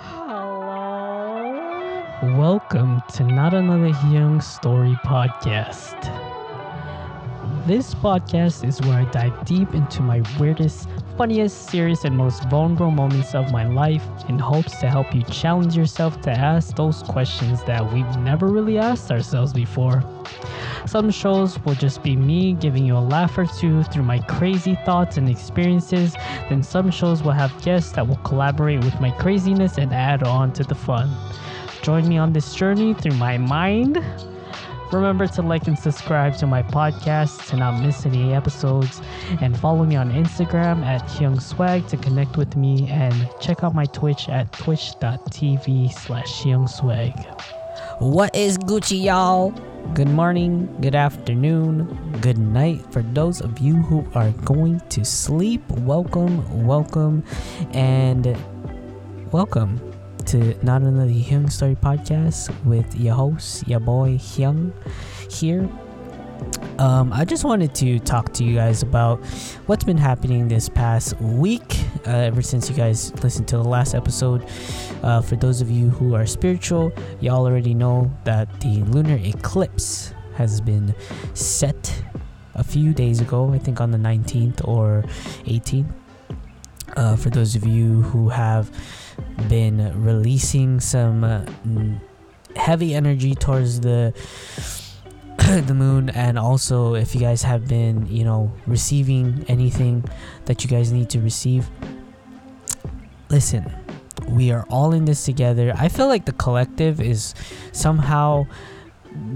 Hello. Welcome to Not Another Hyung Story podcast. This podcast is where I dive deep into my weirdest, funniest, serious, and most vulnerable moments of my life in hopes to help you challenge yourself to ask those questions that we've never really asked ourselves before. Some shows will just be me giving you a laugh or two through my crazy thoughts and experiences. Then some shows will have guests that will collaborate with my craziness and add on to the fun. Join me on this journey through my mind. Remember to like and subscribe to my podcast to not miss any episodes. And follow me on Instagram at Hyung Swag to connect with me. And check out my Twitch at twitch.tv slash Hyung Swag. What is Gucci, y'all? Good morning, good afternoon, good night for those of you who are going to sleep. Welcome, welcome, and welcome to Not Another Hyung Story podcast with your host, your boy Hyung here. Um, I just wanted to talk to you guys about what's been happening this past week, uh, ever since you guys listened to the last episode. Uh, for those of you who are spiritual, y'all already know that the lunar eclipse has been set a few days ago, I think on the 19th or 18th. Uh, for those of you who have been releasing some uh, heavy energy towards the the moon and also if you guys have been you know receiving anything that you guys need to receive listen we are all in this together. I feel like the collective is somehow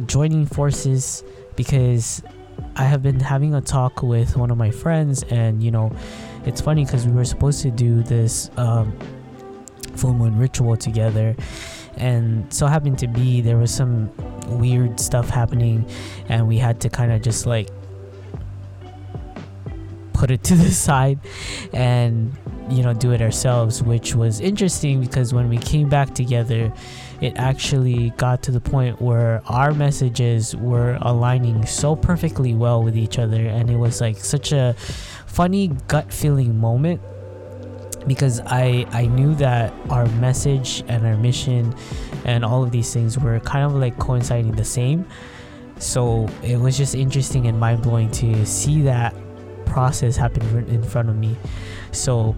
joining forces because i have been having a talk with one of my friends and you know it's funny because we were supposed to do this um, full moon ritual together and so happened to be there was some weird stuff happening and we had to kind of just like put it to the side and you know do it ourselves which was interesting because when we came back together it actually got to the point where our messages were aligning so perfectly well with each other and it was like such a funny gut feeling moment because I I knew that our message and our mission and all of these things were kind of like coinciding the same. So it was just interesting and mind blowing to see that process happen in front of me. So,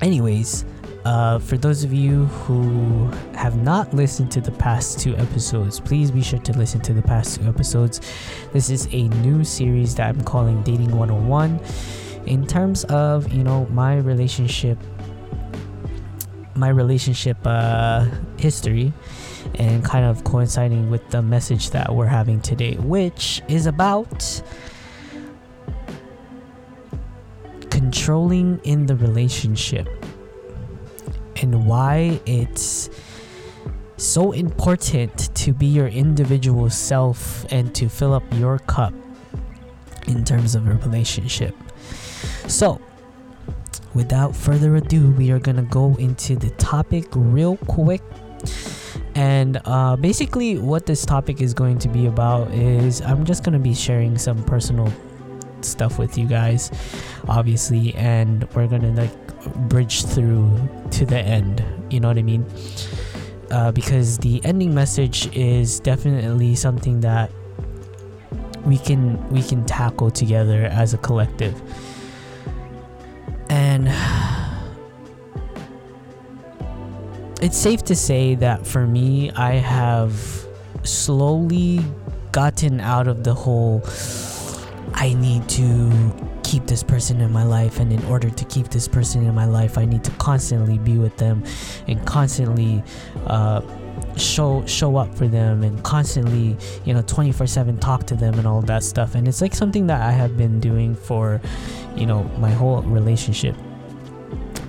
anyways, uh, for those of you who have not listened to the past two episodes, please be sure to listen to the past two episodes. This is a new series that I'm calling Dating 101 in terms of you know my relationship my relationship uh, history and kind of coinciding with the message that we're having today which is about controlling in the relationship and why it's so important to be your individual self and to fill up your cup in terms of a relationship so, without further ado, we are gonna go into the topic real quick. And uh, basically, what this topic is going to be about is I'm just gonna be sharing some personal stuff with you guys, obviously, and we're gonna like bridge through to the end. You know what I mean? Uh, because the ending message is definitely something that we can we can tackle together as a collective it's safe to say that for me, I have slowly gotten out of the whole I need to keep this person in my life and in order to keep this person in my life I need to constantly be with them and constantly uh, show show up for them and constantly you know 24/7 talk to them and all that stuff. And it's like something that I have been doing for you know my whole relationship.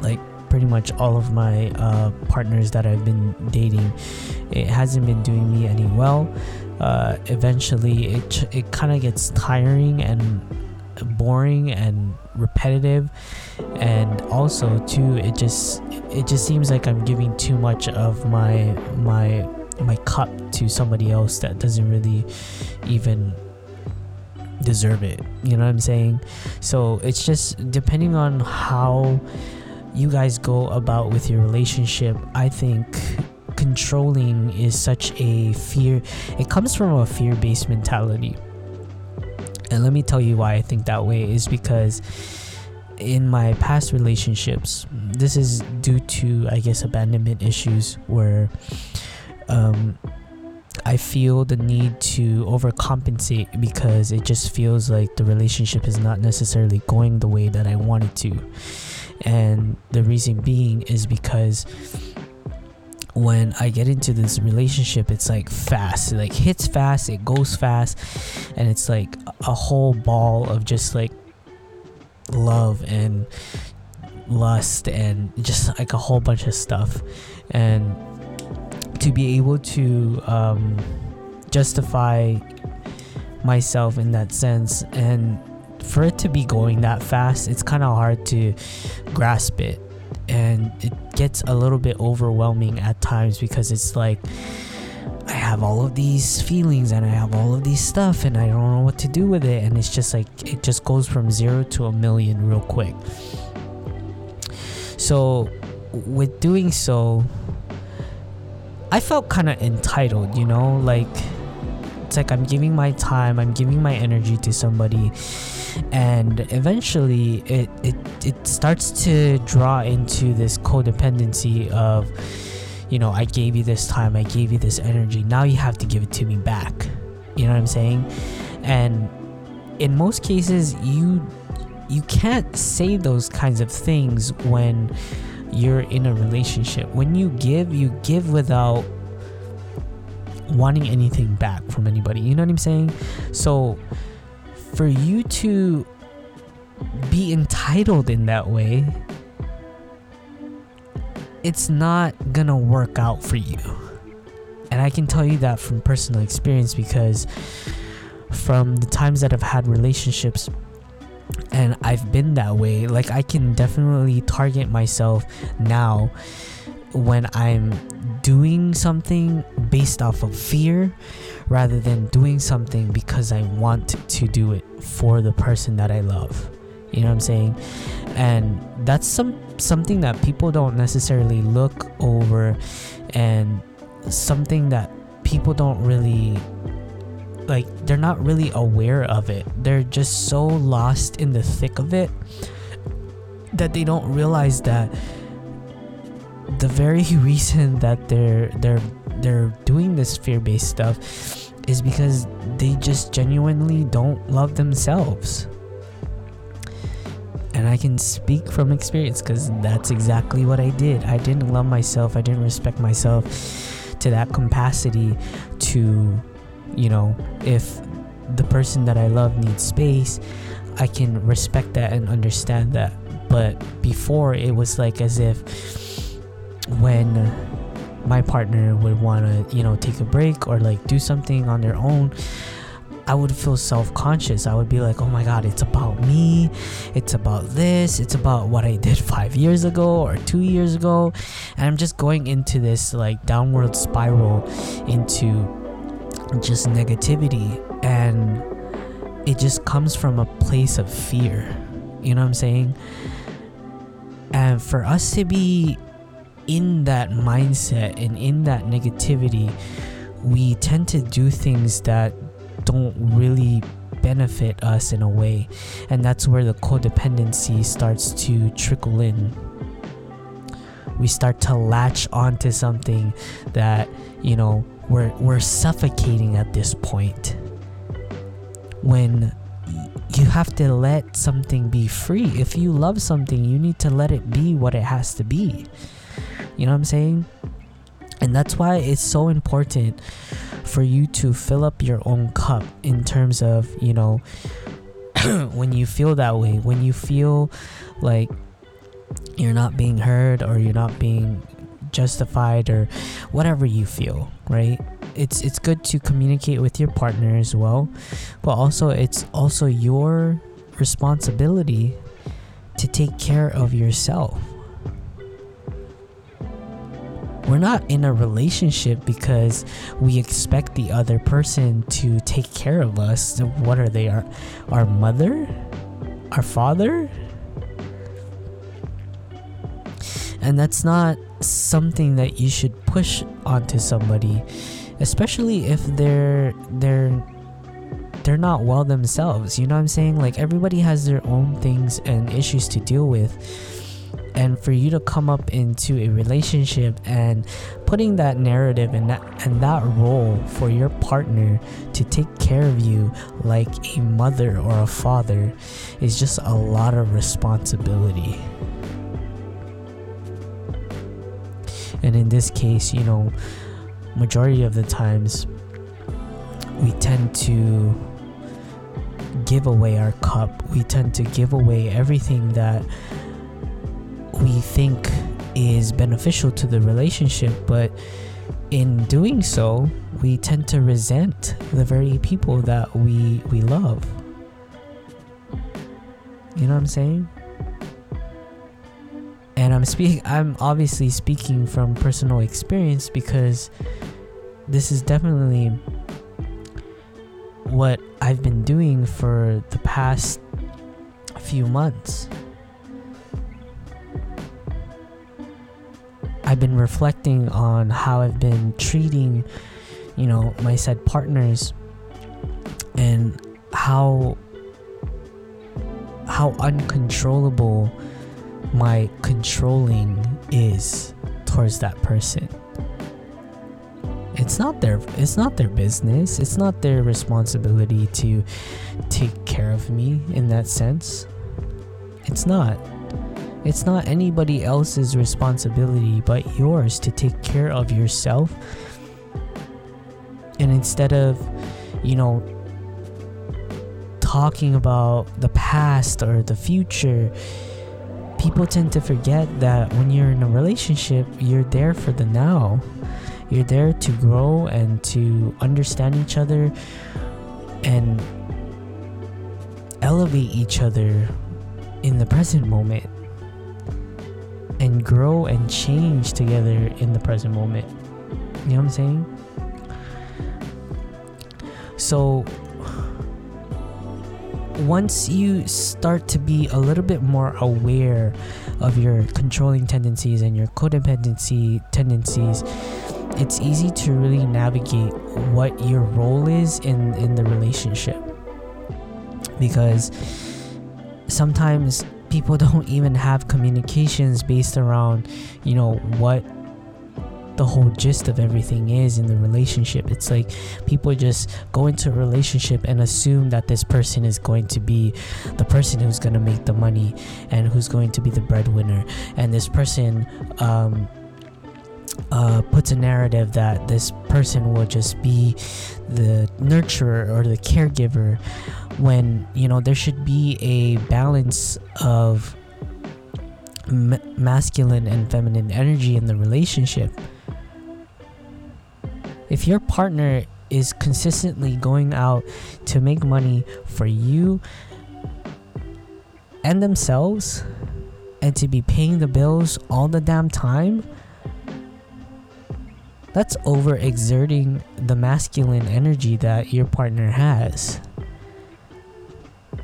Like pretty much all of my uh, partners that I've been dating it hasn't been doing me any well. Uh, eventually it it kind of gets tiring and boring and repetitive. And also too it just it just seems like i'm giving too much of my my my cup to somebody else that doesn't really even deserve it. You know what i'm saying? So it's just depending on how you guys go about with your relationship, I think controlling is such a fear. It comes from a fear based mentality. And let me tell you why I think that way is because in my past relationships, this is due to, I guess, abandonment issues where um, I feel the need to overcompensate because it just feels like the relationship is not necessarily going the way that I want it to. And the reason being is because when I get into this relationship, it's like fast. It like hits fast, it goes fast, and it's like a whole ball of just like love and lust and just like a whole bunch of stuff. And to be able to um, justify myself in that sense and for it to be going that fast, it's kind of hard to grasp it. And it gets a little bit overwhelming at times because it's like I have all of these feelings and I have all of these stuff and I don't know what to do with it. And it's just like it just goes from zero to a million real quick. So, with doing so, I felt kind of entitled, you know, like it's like I'm giving my time, I'm giving my energy to somebody, and eventually it it it starts to draw into this codependency of, you know, I gave you this time, I gave you this energy, now you have to give it to me back. You know what I'm saying? And in most cases, you you can't say those kinds of things when you're in a relationship. When you give, you give without wanting anything back from anybody. You know what I'm saying? So for you to be entitled in that way, it's not gonna work out for you. And I can tell you that from personal experience because from the times that I've had relationships and I've been that way. Like I can definitely target myself now when I'm doing something based off of fear rather than doing something because I want to do it for the person that I love. You know what I'm saying? And that's some something that people don't necessarily look over and something that people don't really like they're not really aware of it. They're just so lost in the thick of it that they don't realize that the very reason that they're they're they're doing this fear-based stuff is because they just genuinely don't love themselves. And I can speak from experience because that's exactly what I did. I didn't love myself. I didn't respect myself to that capacity to you know, if the person that I love needs space, I can respect that and understand that. But before, it was like as if when my partner would want to, you know, take a break or like do something on their own, I would feel self conscious. I would be like, oh my God, it's about me. It's about this. It's about what I did five years ago or two years ago. And I'm just going into this like downward spiral into just negativity and it just comes from a place of fear. You know what I'm saying? And for us to be in that mindset and in that negativity, we tend to do things that don't really benefit us in a way. And that's where the codependency starts to trickle in. We start to latch onto something that, you know, we're we're suffocating at this point when you have to let something be free if you love something you need to let it be what it has to be you know what i'm saying and that's why it's so important for you to fill up your own cup in terms of you know when you feel that way when you feel like you're not being heard or you're not being justified or whatever you feel, right? It's it's good to communicate with your partner as well, but also it's also your responsibility to take care of yourself. We're not in a relationship because we expect the other person to take care of us. What are they? Our, our mother? Our father? and that's not something that you should push onto somebody especially if they're they're they're not well themselves you know what i'm saying like everybody has their own things and issues to deal with and for you to come up into a relationship and putting that narrative and that and that role for your partner to take care of you like a mother or a father is just a lot of responsibility. And in this case you know majority of the times we tend to give away our cup. We tend to give away everything that we think is beneficial to the relationship but in doing so we tend to resent the very people that we we love. You know what i'm saying? And i'm speaking i'm obviously speaking from personal experience because this is definitely what i've been doing for the past few months I've been reflecting on how I've been treating, you know, my said partners and how how uncontrollable my controlling is towards that person. It's not their it's not their business. It's not their responsibility to take care of me in that sense. It's not. It's not anybody else's responsibility but yours to take care of yourself. And instead of, you know, talking about the past or the future, people tend to forget that when you're in a relationship, you're there for the now. You're there to grow and to understand each other and elevate each other in the present moment and grow and change together in the present moment. You know what I'm saying? So once you start to be a little bit more aware of your controlling tendencies and your codependency tendencies, it's easy to really navigate what your role is in, in the relationship. Because sometimes people don't even have communications based around, you know, what the whole gist of everything is in the relationship. It's like people just go into a relationship and assume that this person is going to be the person who's going to make the money and who's going to be the breadwinner. And this person um, uh, puts a narrative that this person will just be the nurturer or the caregiver when you know there should be a balance of m- masculine and feminine energy in the relationship. If your partner is consistently going out to make money for you and themselves and to be paying the bills all the damn time that's overexerting the masculine energy that your partner has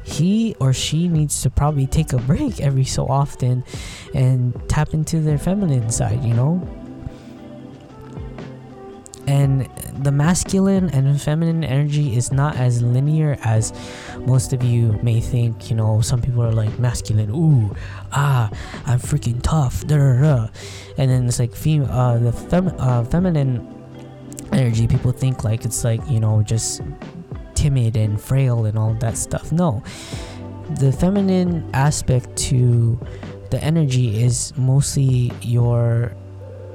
he or she needs to probably take a break every so often and tap into their feminine side, you know? And the masculine and feminine energy is not as linear as most of you may think. You know, some people are like masculine, ooh, ah, I'm freaking tough. And then it's like fem- uh, the fem- uh, feminine energy, people think like it's like, you know, just timid and frail and all that stuff. No, the feminine aspect to the energy is mostly your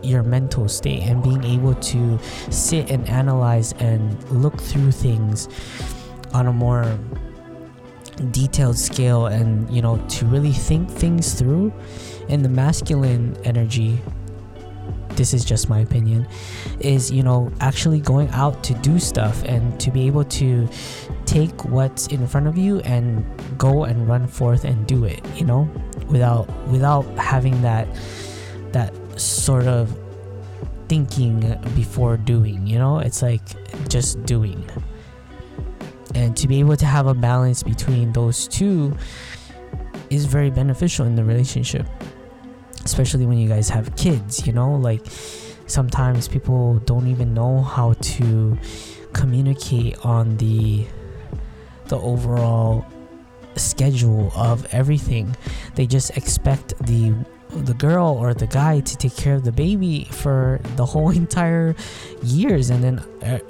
your mental state and being able to sit and analyze and look through things on a more detailed scale and you know to really think things through and the masculine energy this is just my opinion is you know actually going out to do stuff and to be able to take what's in front of you and go and run forth and do it you know without without having that that sort of thinking before doing you know? It's like just doing. And to be able to have a balance between those two is very beneficial in the relationship especially when you guys have kids, you know, like sometimes people don't even know how to communicate on the the overall schedule of everything. They just expect the the girl or the guy to take care of the baby for the whole entire years and then uh,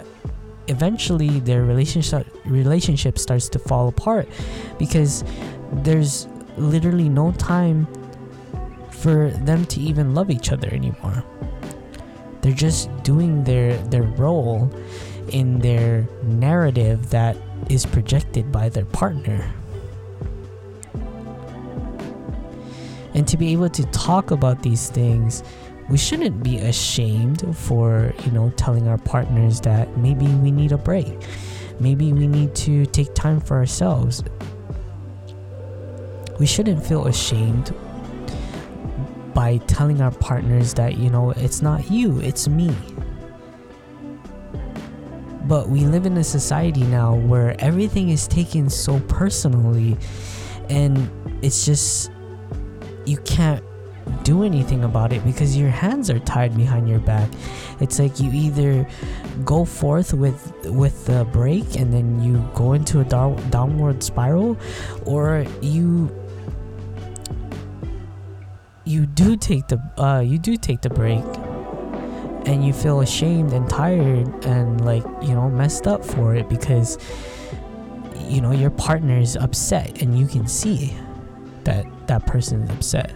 eventually their relationship relationship starts to fall apart because there's literally no time for them to even love each other anymore. They're just doing their their role in their narrative that is projected by their partner. And to be able to talk about these things we shouldn't be ashamed for you know telling our partners that maybe we need a break. Maybe we need to take time for ourselves. We shouldn't feel ashamed by telling our partners that you know it's not you it's me but we live in a society now where everything is taken so personally and it's just you can't do anything about it because your hands are tied behind your back. It's like you either go forth with with the break and then you go into a dar- downward spiral or you you do take the uh you do take the break and you feel ashamed and tired and like you know messed up for it because you know your partner is upset and you can see that that person is upset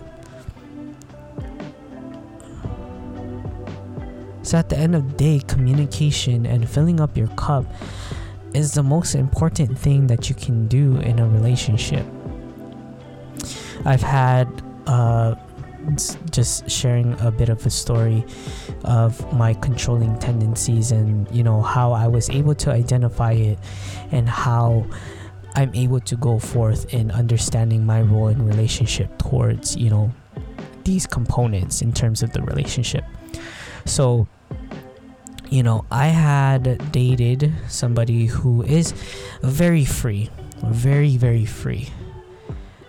So at the end of the day, communication and filling up your cup is the most important thing that you can do in a relationship. I've had uh, just sharing a bit of a story of my controlling tendencies and you know how I was able to identify it and how I'm able to go forth in understanding my role in relationship towards you know these components in terms of the relationship. So you know, I had dated somebody who is very free, very, very free.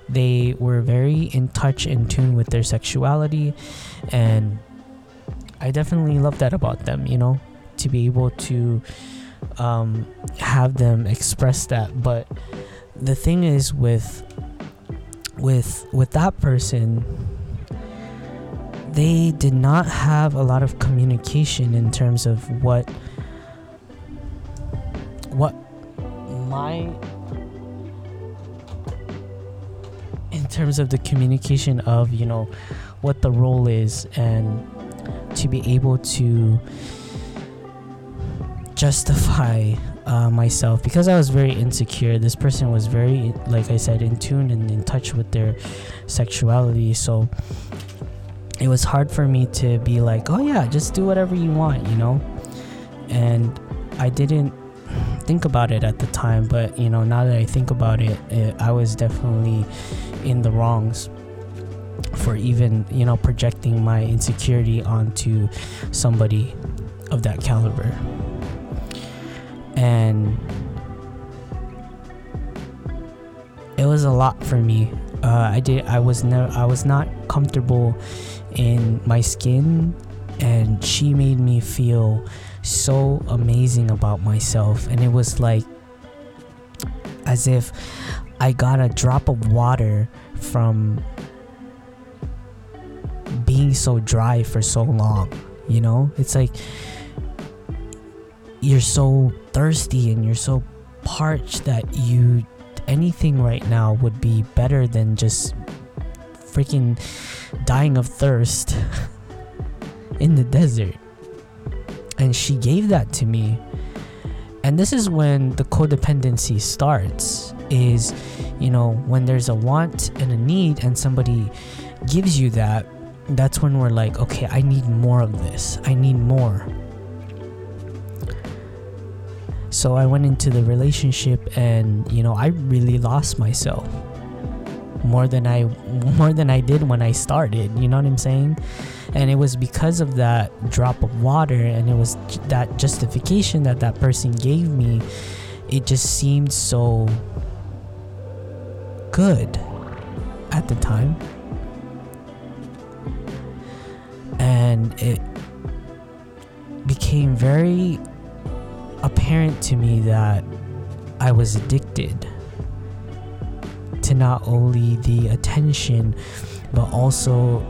They were very in touch, in tune with their sexuality, and I definitely love that about them, you know, to be able to um, have them express that. But the thing is, with with with that person they did not have a lot of communication in terms of what what my terms of the communication of you know what the role is and to be able to justify uh, myself because I was very insecure. This person was very, like I said, in tune and in touch with their sexuality. So it was hard for me to be like, oh yeah, just do whatever you want, you know? And I didn't think about it at the time, but you know, now that I think about it, it I was definitely in the wrongs for even, you know, projecting my insecurity onto somebody of that caliber. And it was a lot for me. Uh, I did. I was never. I was not comfortable in my skin and she made me feel so amazing about myself and it was like as if I got a drop of water from being so dry for so long you know it's like you're so thirsty and you're so parched that you anything right now would be better than just freaking dying of thirst in the desert. And she gave that to me. And this is when the codependency starts is you know when there's a want and a need and somebody gives you that that's when we're like okay I need more of this. I need more. So I went into the relationship and you know I really lost myself more than I more than I did when I started. You know what I'm saying? And it was because of that drop of water and it was that justification that that person gave me. It just seemed so good at the time. And it became very apparent to me that I was addicted to not only the attention but also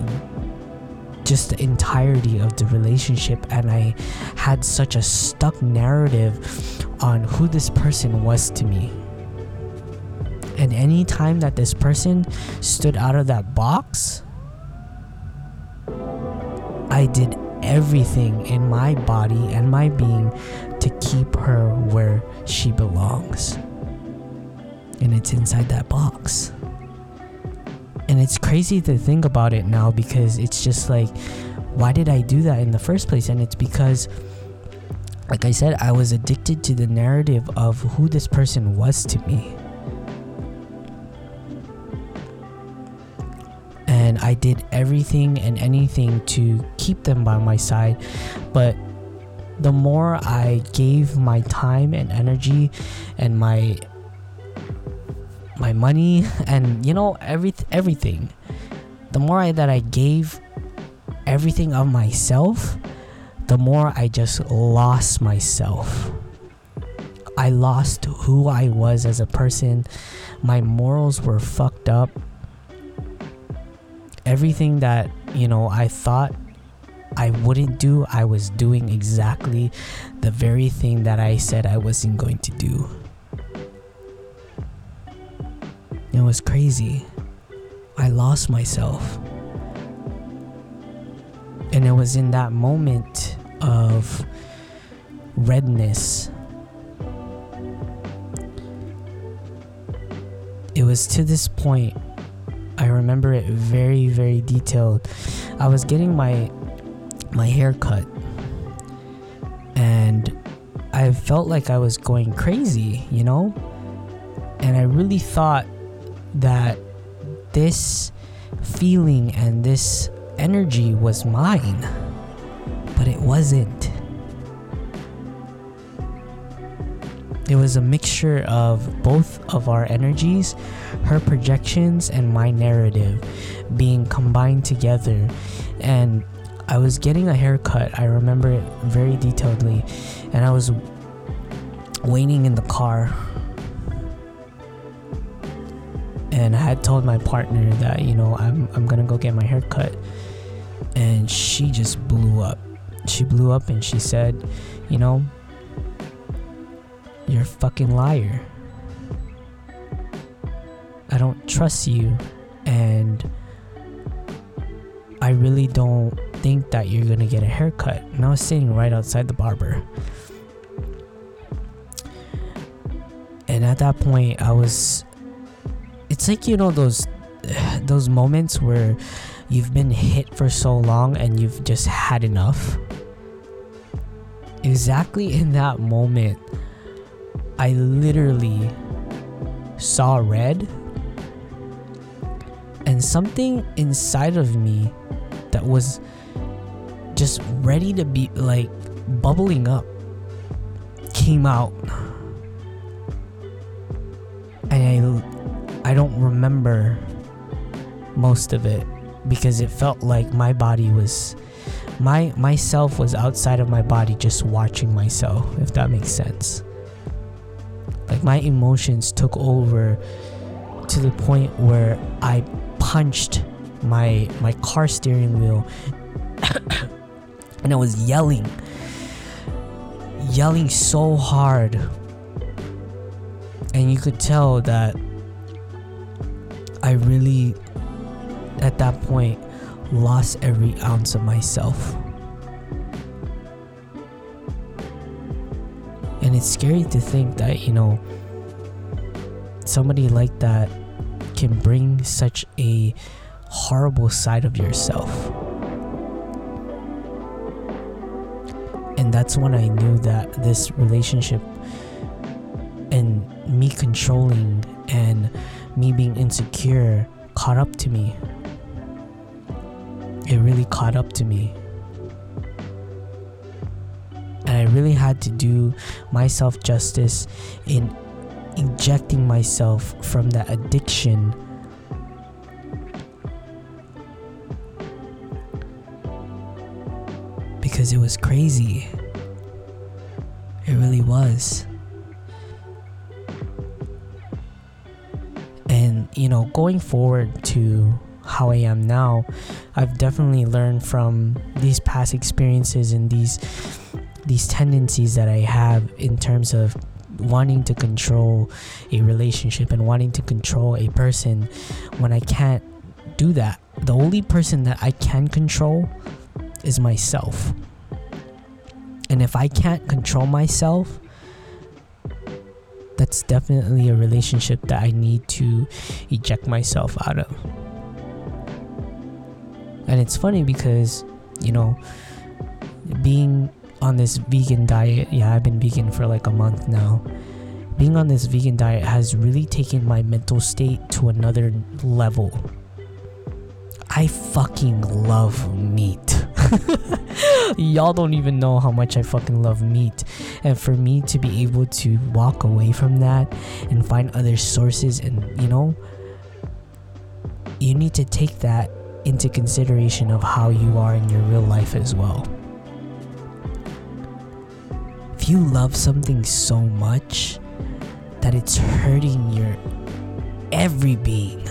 just the entirety of the relationship and I had such a stuck narrative on who this person was to me. And any time that this person stood out of that box, I did everything in my body and my being to keep her where she belongs. And it's inside that box. And it's crazy to think about it now because it's just like, why did I do that in the first place? And it's because, like I said, I was addicted to the narrative of who this person was to me. And I did everything and anything to keep them by my side. But the more I gave my time and energy and my my money and you know every everything. The more I, that i gave everything of myself the more i just lost myself. I lost who i was as a person. My morals were fucked up. Everything that you know i thought i wouldn't do i was doing exactly the very thing that i said i wasn't going to do It was crazy. I lost myself. And it was in that moment of redness. It was to this point, I remember it very, very detailed. I was getting my my hair cut and I felt like I was going crazy, you know? And I really thought that this feeling and this energy was mine, but it wasn't. It was a mixture of both of our energies, her projections, and my narrative being combined together. And I was getting a haircut, I remember it very detailedly, and I was waiting in the car and I had told my partner that you know I'm I'm gonna go get my hair cut, and she just blew up. She blew up and she said, you know, you're a fucking liar. I don't trust you, and I really don't think that you're gonna get a haircut. And I was sitting right outside the barber. And at that point, I was it's like you know those those moments where you've been hit for so long and you've just had enough? Exactly in that moment i literally saw red and something inside of me that was just ready to be like bubbling up came out remember most of it because it felt like my body was my myself was outside of my body just watching myself if that makes sense. Like my emotions took over to the point where i punched my my car steering wheel and i was yelling yelling so hard. And you could tell that I really, at that point, lost every ounce of myself. And it's scary to think that, you know, somebody like that can bring such a horrible side of yourself. And that's when I knew that this relationship and me controlling and me being insecure caught up to me. It really caught up to me. And I really had to do myself justice in injecting myself from that addiction because it was crazy. It really was. You know, going forward to how I am now, I've definitely learned from these past experiences and these these tendencies that I have in terms of wanting to control a relationship and wanting to control a person when I can't do that. The only person that I can control is myself. And if I can't control myself, that's definitely a relationship that I need to eject myself out of. And it's funny because, you know, being on this vegan diet, yeah, I've been vegan for like a month now. Being on this vegan diet has really taken my mental state to another level. I fucking love meat. Y'all don't even know how much I fucking love meat. And for me to be able to walk away from that and find other sources, and you know, you need to take that into consideration of how you are in your real life as well. If you love something so much that it's hurting your every being,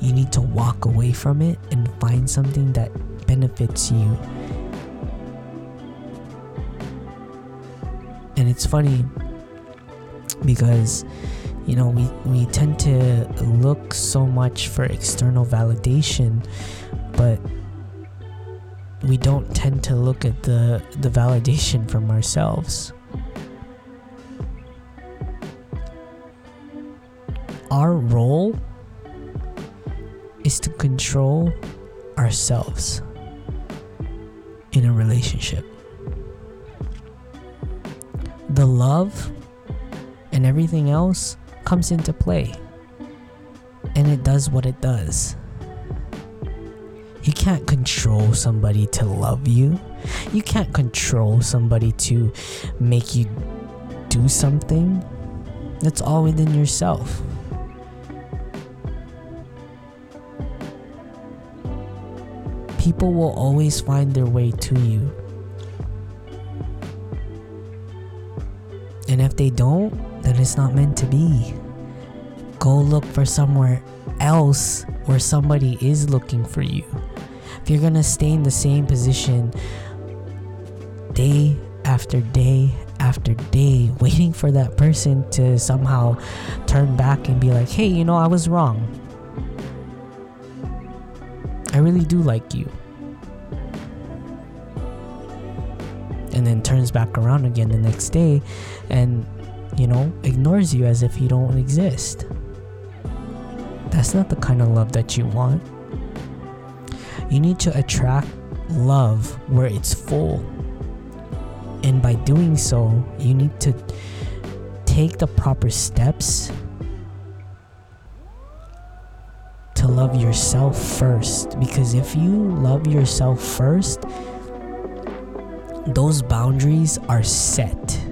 you need to walk away from it and find something that benefits you. And it's funny because you know we, we tend to look so much for external validation but we don't tend to look at the the validation from ourselves our role is to control ourselves in a relationship the love and everything else comes into play and it does what it does. You can't control somebody to love you. You can't control somebody to make you do something. That's all within yourself. People will always find their way to you. And if they don't, then it's not meant to be. Go look for somewhere else where somebody is looking for you. If you're gonna stay in the same position day after day after day, waiting for that person to somehow turn back and be like, hey, you know, I was wrong. I really do like you. And then turns back around again the next day and you know, ignores you as if you don't exist. That's not the kind of love that you want. You need to attract love where it's full. And by doing so, you need to take the proper steps to love yourself first. Because if you love yourself first, those boundaries are set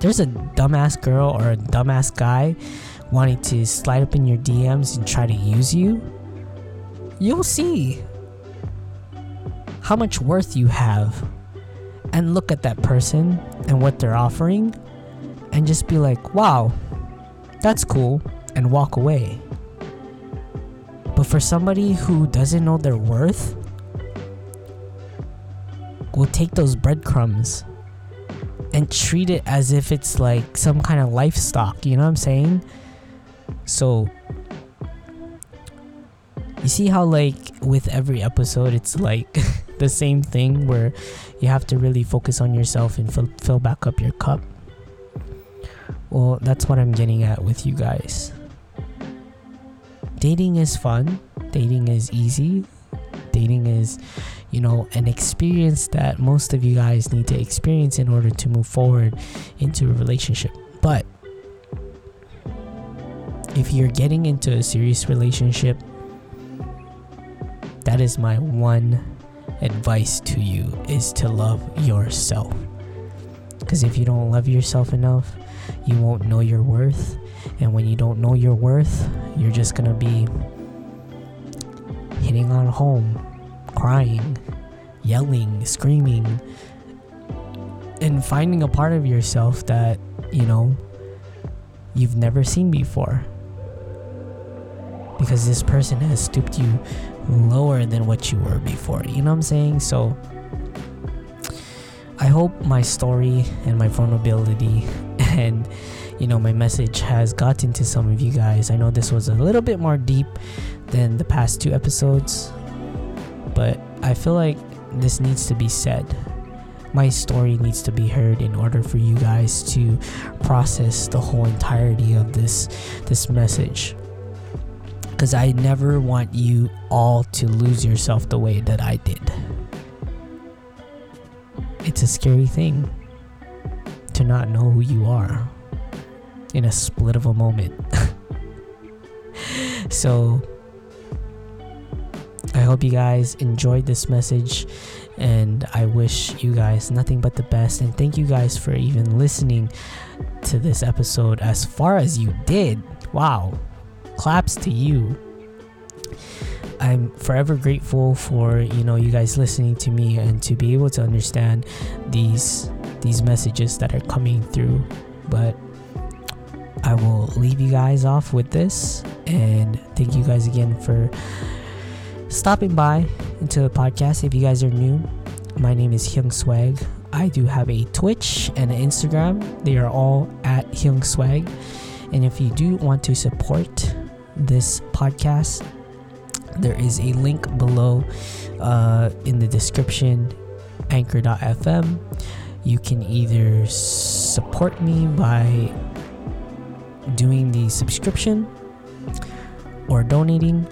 there's a dumbass girl or a dumbass guy wanting to slide up in your DMs and try to use you, you'll see how much worth you have. And look at that person and what they're offering and just be like, wow, that's cool, and walk away. But for somebody who doesn't know their worth, will take those breadcrumbs and treat it as if it's like some kind of livestock, you know what I'm saying? So you see how like with every episode it's like the same thing where you have to really focus on yourself and fill, fill back up your cup. Well, that's what I'm getting at with you guys. Dating is fun. Dating is easy. Dating is you know, an experience that most of you guys need to experience in order to move forward into a relationship. But if you're getting into a serious relationship, that is my one advice to you is to love yourself. Because if you don't love yourself enough, you won't know your worth. And when you don't know your worth, you're just to be hitting on home crying, yelling, screaming, and finding a part of yourself that, you know, you've never seen before. Because this person has stooped you lower than what you were before. You know what I'm saying? So I hope my story and my vulnerability and you know my message has gotten to some of you guys. I know this was a little bit more deep than the past two episodes, but I feel like this needs to be said. My story needs to be heard in order for you guys to process the whole entirety of this this message because I never want you all to lose yourself the way that I did. It's a scary thing to not know who you are in a split of a moment. so, I hope you guys enjoyed this message and I wish you guys nothing but the best. And thank you guys for even listening to this episode as far as you did. Wow claps to you. I'm forever grateful for you know you guys listening to me and to be able to understand these these messages that are coming through. But I will leave you guys off with this and thank you guys again for stopping by into the podcast. If you guys are new, my name is Hyung Swag. I do have a Twitch and an Instagram. They are all at Hyung Swag. And if you do want to support this podcast, there is a link below uh, in the description anchor.fm. You can either support me by doing the subscription or donating,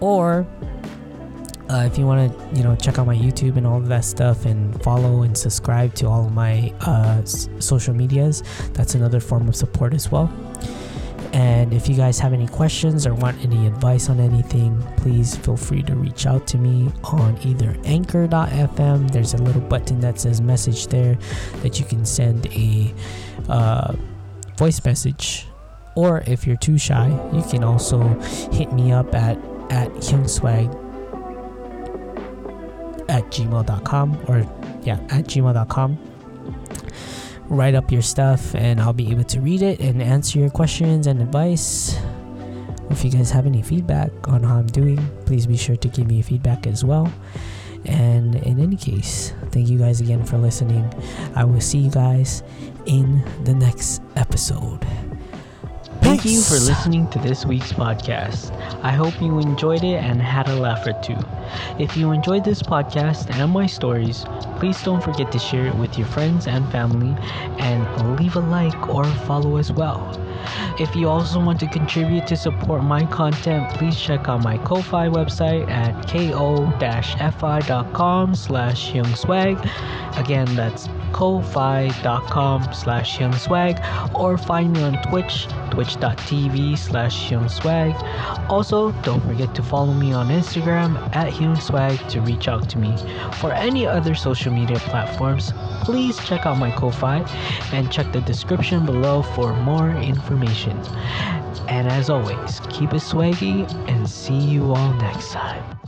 or uh, if you want to, you know, check out my YouTube and all of that stuff, and follow and subscribe to all of my uh, s- social medias, that's another form of support as well. And if you guys have any questions or want any advice on anything, please feel free to reach out to me on either anchor.fm. There's a little button that says message there that you can send a uh, voice message. Or if you're too shy, you can also hit me up at, at hyungswag at gmail.com or yeah, at gmail.com write up your stuff and I'll be able to read it and answer your questions and advice. If you guys have any feedback on how I'm doing, please be sure to give me feedback as well. And in any case, thank you guys again for listening. I will see you guys in the next episode. Thank you for listening to this week's podcast. I hope you enjoyed it and had a laugh or two. If you enjoyed this podcast and my stories, please don't forget to share it with your friends and family and leave a like or follow as well. If you also want to contribute to support my content, please check out my Ko-Fi website at ko-fi.com slash swag. Again, that's ko-fi.com slash swag or find me on Twitch, twitch.tv slash swag. Also, don't forget to follow me on Instagram at swag to reach out to me. For any other social media platforms, please check out my Ko-Fi and check the description below for more And as always, keep it swaggy and see you all next time.